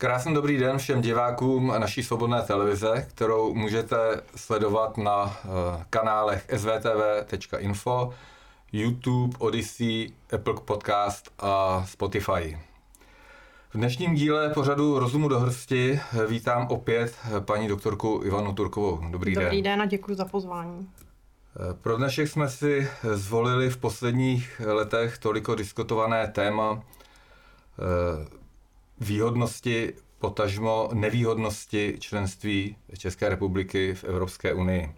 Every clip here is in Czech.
Krásný dobrý den všem divákům naší svobodné televize, kterou můžete sledovat na uh, kanálech svtv.info, YouTube, Odyssey, Apple Podcast a Spotify. V dnešním díle pořadu Rozumu do hrsti vítám opět paní doktorku Ivanu Turkovou. Dobrý, Dobrý den. Dobrý den a děkuji za pozvání. Pro dnešek jsme si zvolili v posledních letech toliko diskutované téma eh, výhodnosti, potažmo nevýhodnosti členství České republiky v Evropské unii.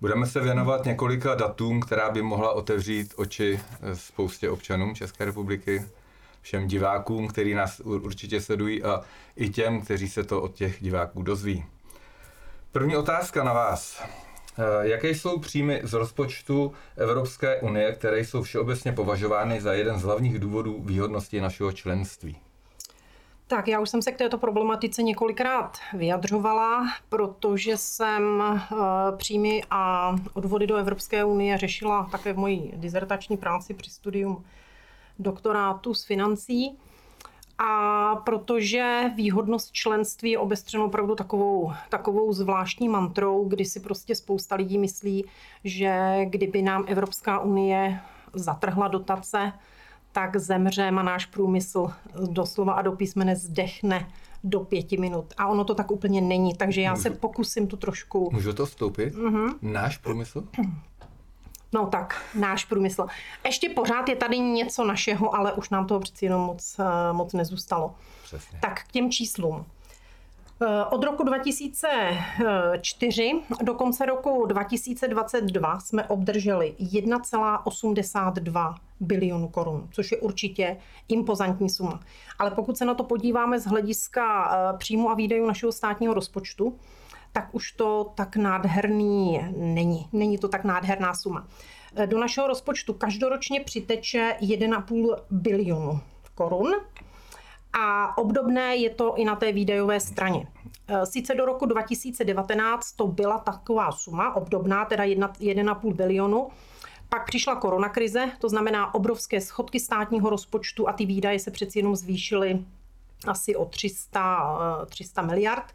Budeme se věnovat několika datům, která by mohla otevřít oči spoustě občanům České republiky, všem divákům, kteří nás určitě sledují a i těm, kteří se to od těch diváků dozví. První otázka na vás. Eh, jaké jsou příjmy z rozpočtu Evropské unie, které jsou všeobecně považovány za jeden z hlavních důvodů výhodnosti našeho členství? Tak já už jsem se k této problematice několikrát vyjadřovala, protože jsem eh, příjmy a odvody do Evropské unie řešila také v mojí dizertační práci při studium doktorátu z financí. A protože výhodnost členství je obestřeno opravdu takovou, takovou zvláštní mantrou, kdy si prostě spousta lidí myslí, že kdyby nám Evropská unie zatrhla dotace, tak zemře a náš průmysl doslova a do písmene zdechne do pěti minut. A ono to tak úplně není, takže já můžu, se pokusím tu trošku... Můžu to vstoupit? Mm-hmm. Náš průmysl? No tak, náš průmysl. Ještě pořád je tady něco našeho, ale už nám toho přeci jenom moc, eh, moc nezůstalo. Přesně. Tak k těm číslům. Eh, od roku 2004 do konce roku 2022 jsme obdrželi 1,82 bilionu korun, což je určitě impozantní suma. Ale pokud se na to podíváme z hlediska eh, příjmu a výdajů našeho státního rozpočtu, tak už to tak nádherný není. Není to tak nádherná suma. Eh, do našeho rozpočtu každoročně přiteče 1,5 bilionu korun a obdobné je to i na té výdajové straně. E, sice do roku 2019 to byla taková suma, obdobná, teda 1,5 bilionu, pak přišla koronakrize, to znamená obrovské schodky státního rozpočtu a ty výdaje se přeci jenom zvýšily asi o 300, 300 e, miliard.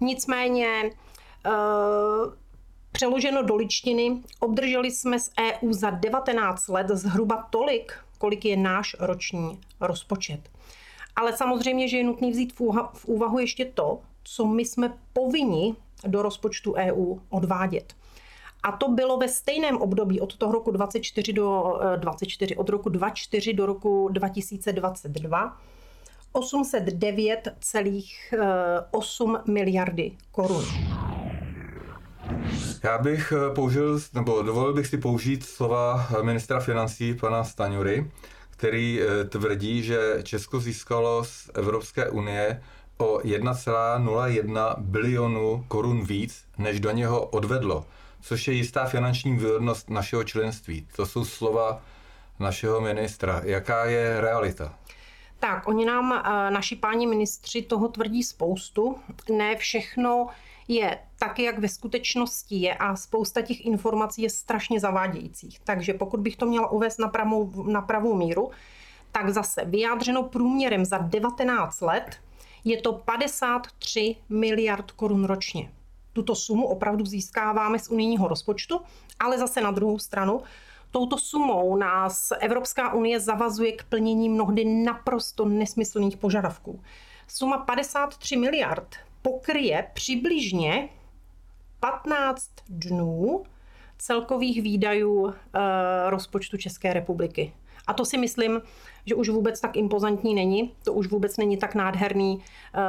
Nicméně e, přeloženo do ličtiny, obdrželi jsme z EU za 19 let zhruba tolik, kolik je náš roční rozpočet. Ale samozřejmě, že je nutný vzít v úvahu ještě to, co my jsme povinni do rozpočtu EU odvádět. A to bylo ve stejném období od toho roku 24 do 24, eh, od roku 24 do roku 2022 809,8 eh, miliardy korun. Já bych eh, použil, nebo dovolil bych si použít slova ministra financí pana Staňury, který eh, tvrdí, že Česko získalo z Evropské unie o 1,01 bilionu korun víc, než do něho odvedlo, což je jistá finanční výhodnost našeho členství. To jsou slova našeho ministra. Jaká je realita? Tak, oni nám, eh, naši páni ministři, toho tvrdí spoustu. Ne všechno je tak, jak ve skutečnosti je a spousta těch informací je strašně zavádějících. Takže pokud bych to měla uvést na pravou, na pravou míru, tak zase vyjádřeno průměrem za 19 let je to 53 miliard korun ročně. Tuto sumu opravdu získáváme z unijního rozpočtu, ale zase na druhou stranu touto sumou nás Evropská unie zavazuje k plnění mnohdy naprosto nesmyslných požadavků. Suma 53 miliard pokryje přibližně 15 dnů celkových výdajů e, rozpočtu České republiky. A to si myslím, že už vůbec tak impozantní není, to už vůbec není tak nádherný, e,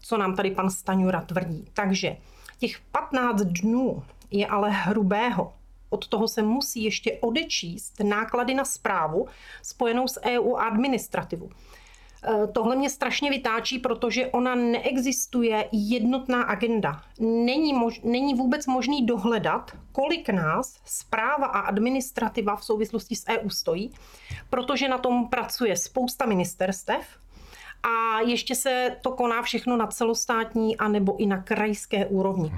co nám tady pan Staňura tvrdí. Takže těch 15 dnů je ale hrubého. Od toho se musí ještě odečíst náklady na zprávu spojenou s EU administrativu. Eh, tohle mě strašně vytáčí, protože ona neexistuje jednotná agenda. Není, mož, není vůbec možný dohledat, kolik nás zpráva a administrativa v souvislosti s EU stojí, protože na tom pracuje spousta ministerstev, a ještě se to koná všechno na celostátní a nebo i na krajské úrovni.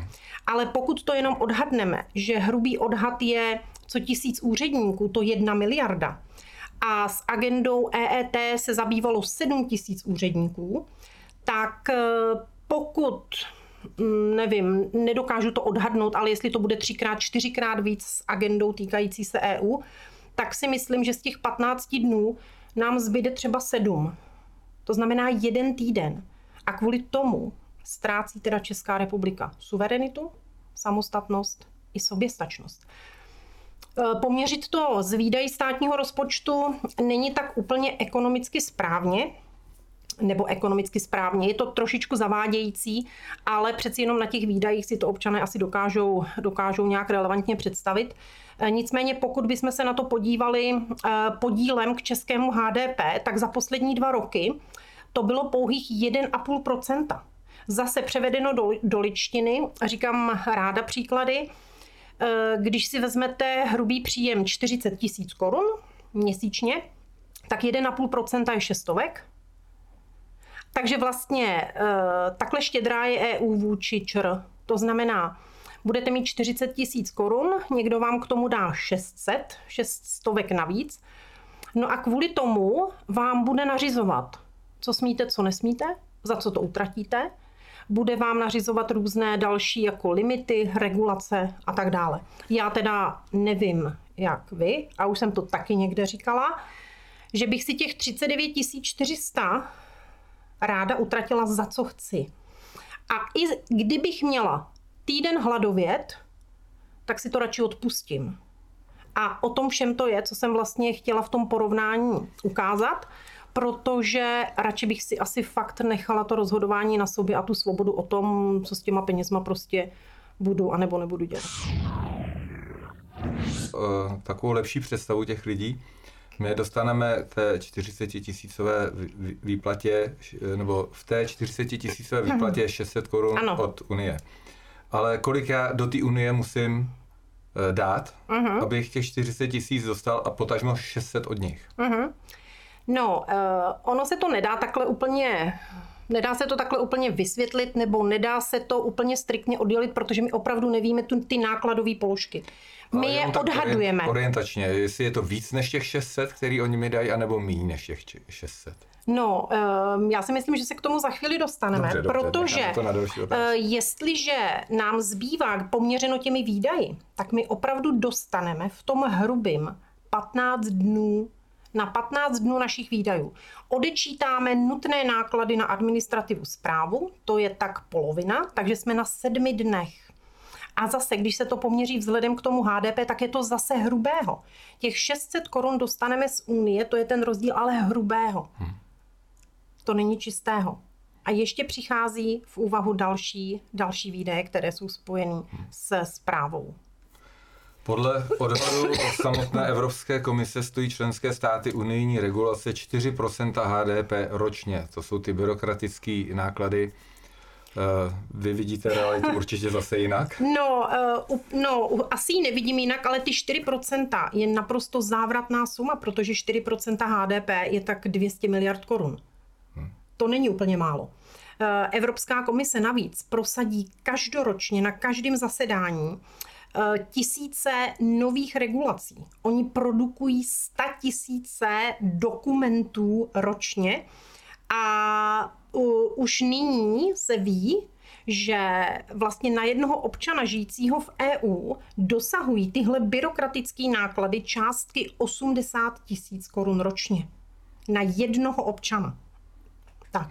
Ale pokud to jenom odhadneme, že hrubý odhad je co tisíc úředníků, to jedna miliarda, a s agendou EET se zabývalo 7 tisíc úředníků, tak eh, pokud mm, nevím, nedokážu to odhadnout, ale jestli to bude třikrát, čtyřikrát víc s agendou týkající se EU, tak si myslím, že z těch 15 dnů nám zbyde třeba sedm. To znamená jeden týden. A kvůli tomu ztrácí teda Česká republika suverenitu, samostatnost i soběstačnost. E, poměřit to z výdají státního rozpočtu není tak úplně ekonomicky správně, nebo ekonomicky správně. Je to trošičku zavádějící, ale přeci jenom na těch výdajích si to občané asi dokážou, dokážou nějak relevantně představit. E, nicméně pokud bychom se na to podívali e, podílem k českému HDP, tak za poslední dva roky to bylo pouhých 1,5% Zase převedeno do, do ličtiny, říkám ráda příklady, e, když si vezmete hrubý příjem 40 tisíc korun měsíčně, tak 1,5% je šestovek, takže vlastně eh, takhle štědrá je EU vůči ČR. To znamená, budete mít 40 tisíc korun, někdo vám k tomu dá 600, 600 navíc. No a kvůli tomu vám bude nařizovat, co smíte, co nesmíte, za co to utratíte, bude vám nařizovat různé další jako limity, regulace a tak dále. Já teda nevím, jak vy, a už jsem to taky někde říkala, že bych si těch 39 400 ráda utratila za co chci. A i kdybych měla týden hladovět, tak si to radši odpustím. A o tom všem to je, co jsem vlastně chtěla v tom porovnání ukázat, protože radši bych si asi fakt nechala to rozhodování na sobě a tu svobodu o tom, co s těma penězma prostě budu a nebo nebudu dělat. Eh, takovou lepší představu těch lidí, my dostaneme té 40 tisícové výplatě, nebo v té 40 tisícové výplatě je 600 korun ano. od Unie. Ale kolik já do té Unie musím eh, dát, uh-huh. abych těch 40 tisíc dostal a potažmo 600 od nich? Uh-huh. No, uh, ono se to nedá takhle úplně Nedá se to takhle úplně vysvětlit, nebo nedá se to úplně striktně oddělit, protože my opravdu nevíme tu, ty nákladové položky. My je odhadujeme. Orientačně, jestli je to víc než těch 600, který oni mi dají, anebo méně než těch 600. No, ehm, já si myslím, že se k tomu za chvíli dostaneme, dobře, dobře, protože to eh, jestliže nám zbývá poměřeno těmi výdaji, tak my opravdu dostaneme v tom hrubým 15 dnů na 15 dnů našich výdajů. Odečítáme nutné náklady na administrativu zprávu, to je tak polovina, takže jsme na sedmi dnech. A zase, když se to poměří vzhledem k tomu HDP, tak je to zase hrubého. Těch 600 korun dostaneme z Unie, to je ten rozdíl, ale hrubého. Hmm. To není čistého. A ještě přichází v úvahu další, další výdaje, které jsou spojeny se zprávou. Podle odhadu samotné Evropské komise stojí členské státy unijní regulace 4% HDP ročně. To jsou ty byrokratické náklady. Eh, vy vidíte realitu určitě zase jinak? No, uh, no, asi ji nevidím jinak, ale ty 4% je naprosto závratná suma, protože 4% HDP je tak 200 miliard korun. Hmm. To není úplně málo. Eh, Evropská komise navíc prosadí každoročně na každém zasedání Eh, tisíce nových regulací. Oni produkují sta tisíce dokumentů ročně a už nyní se ví, že vlastně na jednoho občana žijícího v EU dosahují tyhle byrokratické náklady částky 80 tisíc korun ročně. Na jednoho občana. Tak.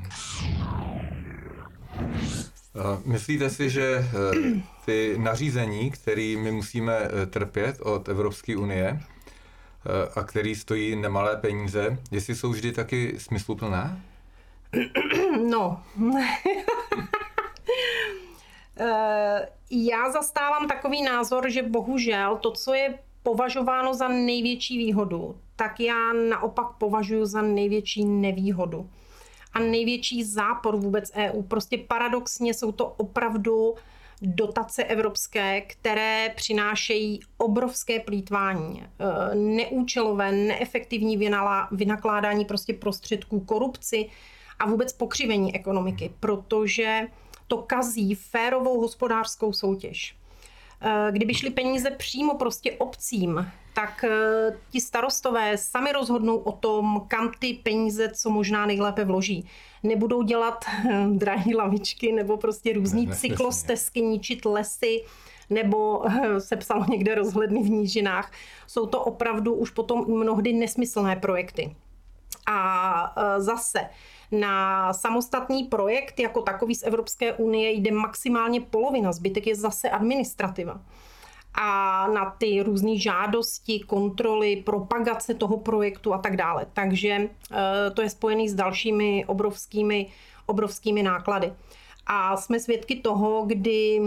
Myslíte si, že eh, ty nařízení, které my musíme eh, trpět od Evropské unie eh, a který stojí nemalé peníze, jestli jsou vždy taky smysluplné? No. Já zastávám takový názor, že bohužel to, co je považováno za největší výhodu, tak já naopak považuji za největší nevýhodu a největší zápor vůbec EU. Prostě paradoxně jsou to opravdu dotace evropské, které přinášejí obrovské plítvání, e, neúčelové, neefektivní vynakládání prostě prostředků, korupci a vůbec pokřivení ekonomiky, protože to kazí férovou hospodářskou soutěž. Eh, kdyby šly peníze přímo prostě obcím, tak eh, ti starostové sami rozhodnou o tom, kam ty peníze co možná nejlépe vloží. Nebudou dělat eh, drahé lavičky nebo prostě různý cyklostezky, ničit lesy, nebo se psalo někde rozhledny v nížinách. Jsou to opravdu už potom mnohdy nesmyslné projekty. A zase na samostatný projekt jako takový z Evropské unie jde maximálně polovina, zbytek je zase administrativa a na ty různé žádosti, kontroly, propagace toho projektu a tak dále. Takže eh, to je spojený s dalšími obrovskými, obrovskými náklady. A jsme svědky toho, kdy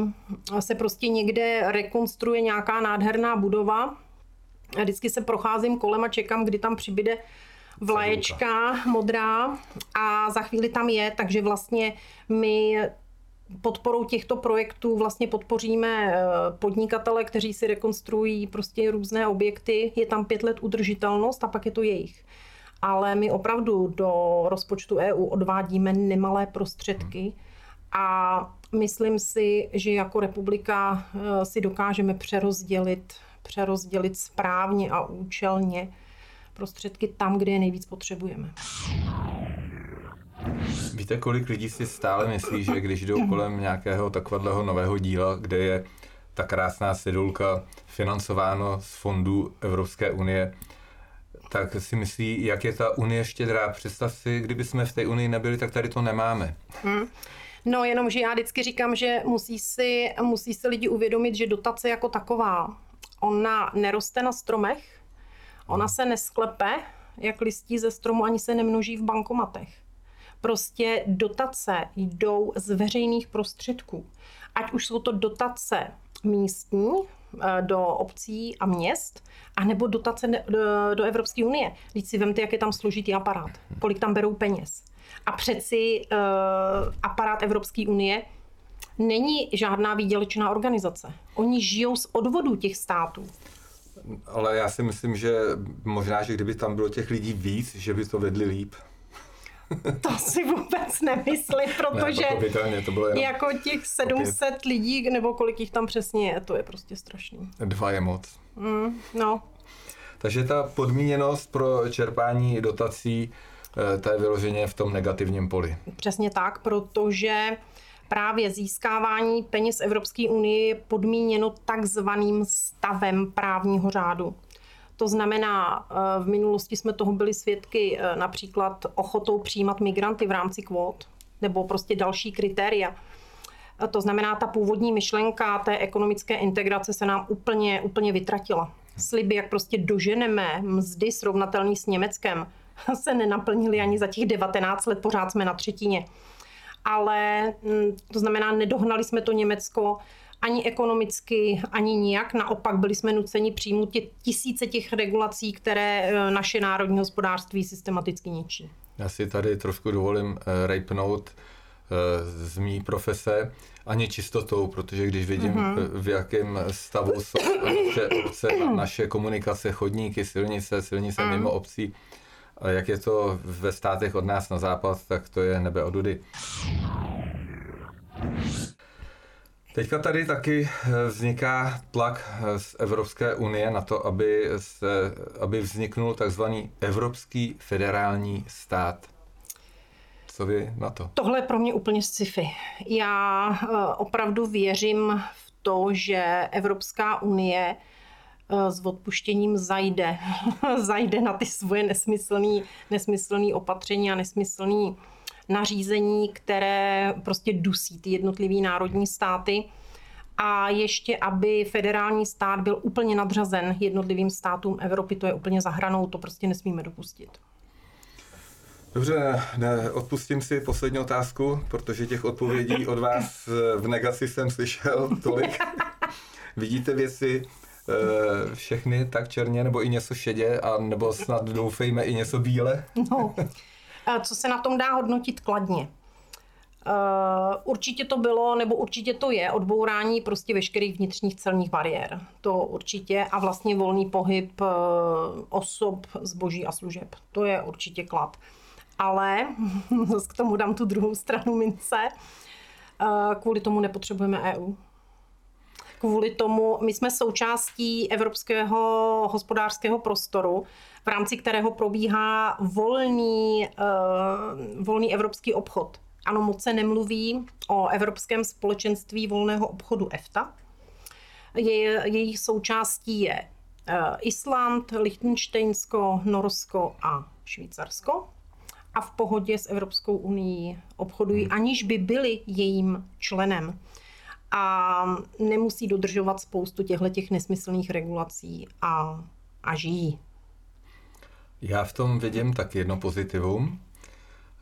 se prostě někde rekonstruuje nějaká nádherná budova. Vždycky se procházím kolem a čekám, kdy tam přibyde vlaječka modrá a za chvíli tam je, takže vlastně my podporou těchto projektů vlastně podpoříme eh, podnikatele, kteří si rekonstruují prostě různé objekty. Je tam pět let udržitelnost a pak je to jejich. Ale my opravdu do rozpočtu EU odvádíme nemalé prostředky a myslím si, že jako republika eh, si dokážeme přerozdělit, přerozdělit správně a účelně prostředky tam, kde je nejvíc potřebujeme. Víte, kolik lidí si stále myslí, že když jdou kolem nějakého takového nového díla, kde je ta krásná sedulka financováno z fondů Evropské unie, tak si myslí, jak je ta unie štědrá. Představ si, kdyby jsme v té unii nebyli, tak tady to nemáme. Hmm. No jenom, že já vždycky říkám, že musí si, musí si lidi uvědomit, že dotace jako taková, ona neroste na stromech, Ona se nesklepe, jak listí ze stromu, ani se nemnoží v bankomatech. Prostě dotace jdou z veřejných prostředků. Ať už jsou to dotace místní eh, do obcí a měst, anebo dotace do, do Evropské unie. Teď si vemte, jak je tam složitý aparát, kolik tam berou peněz. A přeci uh, aparát Evropské unie není žádná výdělečná organizace. Oni žijou z odvodů těch států. Ale já si myslím, že možná, že kdyby tam bylo těch lidí víc, že by to vedli líp. To si vůbec nemyslím, protože ne, to bylo jenom jako těch 700 opět. lidí, nebo kolik jich tam přesně je, to je prostě strašný. Dva je moc. Mm, no. Takže ta podmíněnost pro čerpání dotací, eh, ta je vyloženě v tom negativním poli. Přesně tak, protože právě získávání peněz Evropské unie je podmíněno takzvaným stavem právního řádu. To znamená, eh, v minulosti jsme toho byli svědky eh, například ochotou přijímat migranty v rámci kvót nebo prostě další kritéria. Eh, to znamená, ta původní myšlenka té ekonomické integrace se nám úplně, úplně vytratila. Sliby, jak prostě doženeme mzdy srovnatelný s Německem, se nenaplnili ani za těch 19 let, pořád jsme na třetině ale mm, to znamená, nedohnali jsme to Německo ani ekonomicky, ani nijak. Naopak byli jsme nuceni přijmout tě, tisíce těch regulací, které e, naše národní hospodářství systematicky ničí. Já si tady trošku dovolím e, rejpnout e, z mý profese, ani čistotou, protože když vidím, uh-huh. v jakém stavu jsou naše obce, naše komunikace, chodníky, silnice, silnice uh-huh. mimo obcí, jak je to ve státech od nás na západ, tak to je nebe odudy. Teďka tady taky vzniká tlak z Evropské unie na to, aby, se, aby vzniknul takzvaný Evropský federální stát. Co vy na to? Tohle je pro mě úplně sci-fi. Já eh, opravdu věřím v to, že Evropská unie s odpuštěním zajde, zajde na ty svoje nesmyslné nesmyslný opatření a nesmyslné nařízení, které prostě dusí ty jednotlivé národní státy. A ještě, aby federální stát byl úplně nadřazen jednotlivým státům Evropy, to je úplně zahranou, to prostě nesmíme dopustit. Dobře, ne, odpustím si poslední otázku, protože těch odpovědí od vás v negaci jsem slyšel tolik. Vidíte věci Eh, všechny tak černě, nebo i něco šedě, a nebo snad doufejme i něco bíle? No, co se na tom dá hodnotit kladně? Uh, určitě to bylo, nebo určitě to je odbourání prostě veškerých vnitřních celních bariér. To určitě a vlastně volný pohyb osob, zboží a služeb. To je určitě klad. Ale k tomu dám tu druhou stranu mince. Kvůli tomu nepotřebujeme EU. Kvůli tomu, my jsme součástí Evropského hospodářského prostoru, v rámci kterého probíhá volný, uh, volný evropský obchod. Ano, moc se nemluví o Evropském společenství volného obchodu EFTA. Je, jejich součástí je uh, Island, Liechtensteinsko, Norsko a Švýcarsko a v pohodě s Evropskou unii obchodují, hmm. aniž by byli jejím členem. A nemusí dodržovat spoustu těchto těch nesmyslných regulací a, a žijí. Já v tom vidím tak jedno pozitivum.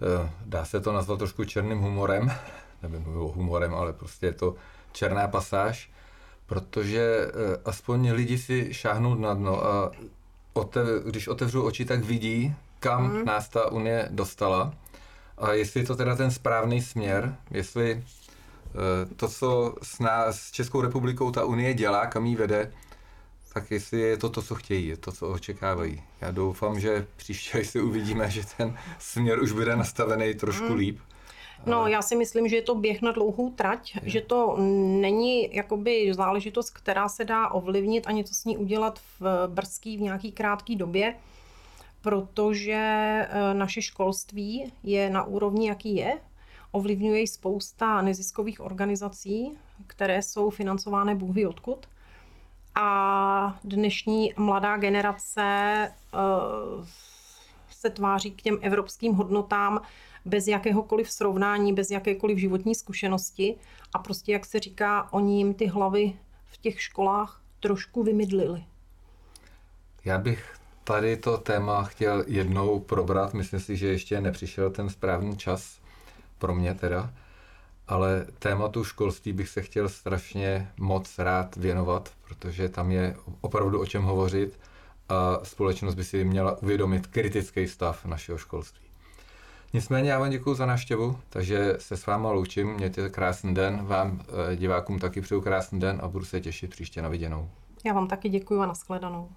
Eh, dá se to nazvat trošku černým humorem, nevím o humorem, ale prostě je to černá pasáž, protože eh, aspoň lidi si šáhnou na dno a otev, když otevřou oči, tak vidí, kam mm. nás ta Unie dostala. A jestli je to teda ten správný směr, jestli to, co s, nás, s Českou republikou ta Unie dělá, kam jí vede, tak jestli je to to, co chtějí, je to, co očekávají. Já doufám, že příště, si uvidíme, že ten směr už bude nastavený trošku mm. líp. No, já si myslím, že je to běh na dlouhou trať, je. že to není jakoby záležitost, která se dá ovlivnit ani to s ní udělat v brzký, v nějaký krátký době protože eh, naše školství je na úrovni, jaký je. Ovlivňuje spousta neziskových organizací, které jsou financované Bůh ví odkud. A dnešní mladá generace eh, se tváří k těm evropským hodnotám bez jakéhokoliv srovnání, bez jakékoliv životní zkušenosti a prostě, jak se říká, oni jim ty hlavy v těch školách trošku vymydlili. Já bych tady to téma chtěl jednou probrat. Myslím si, že ještě nepřišel ten správný čas pro mě teda. Ale tématu školství bych se chtěl strašně moc rád věnovat, protože tam je opravdu o čem hovořit a společnost by si měla uvědomit kritický stav našeho školství. Nicméně já vám děkuji za návštěvu, takže se s váma loučím, mějte krásný den, vám eh, divákům taky přeju krásný den a budu se těšit příště na viděnou. Já vám taky děkuji a nashledanou.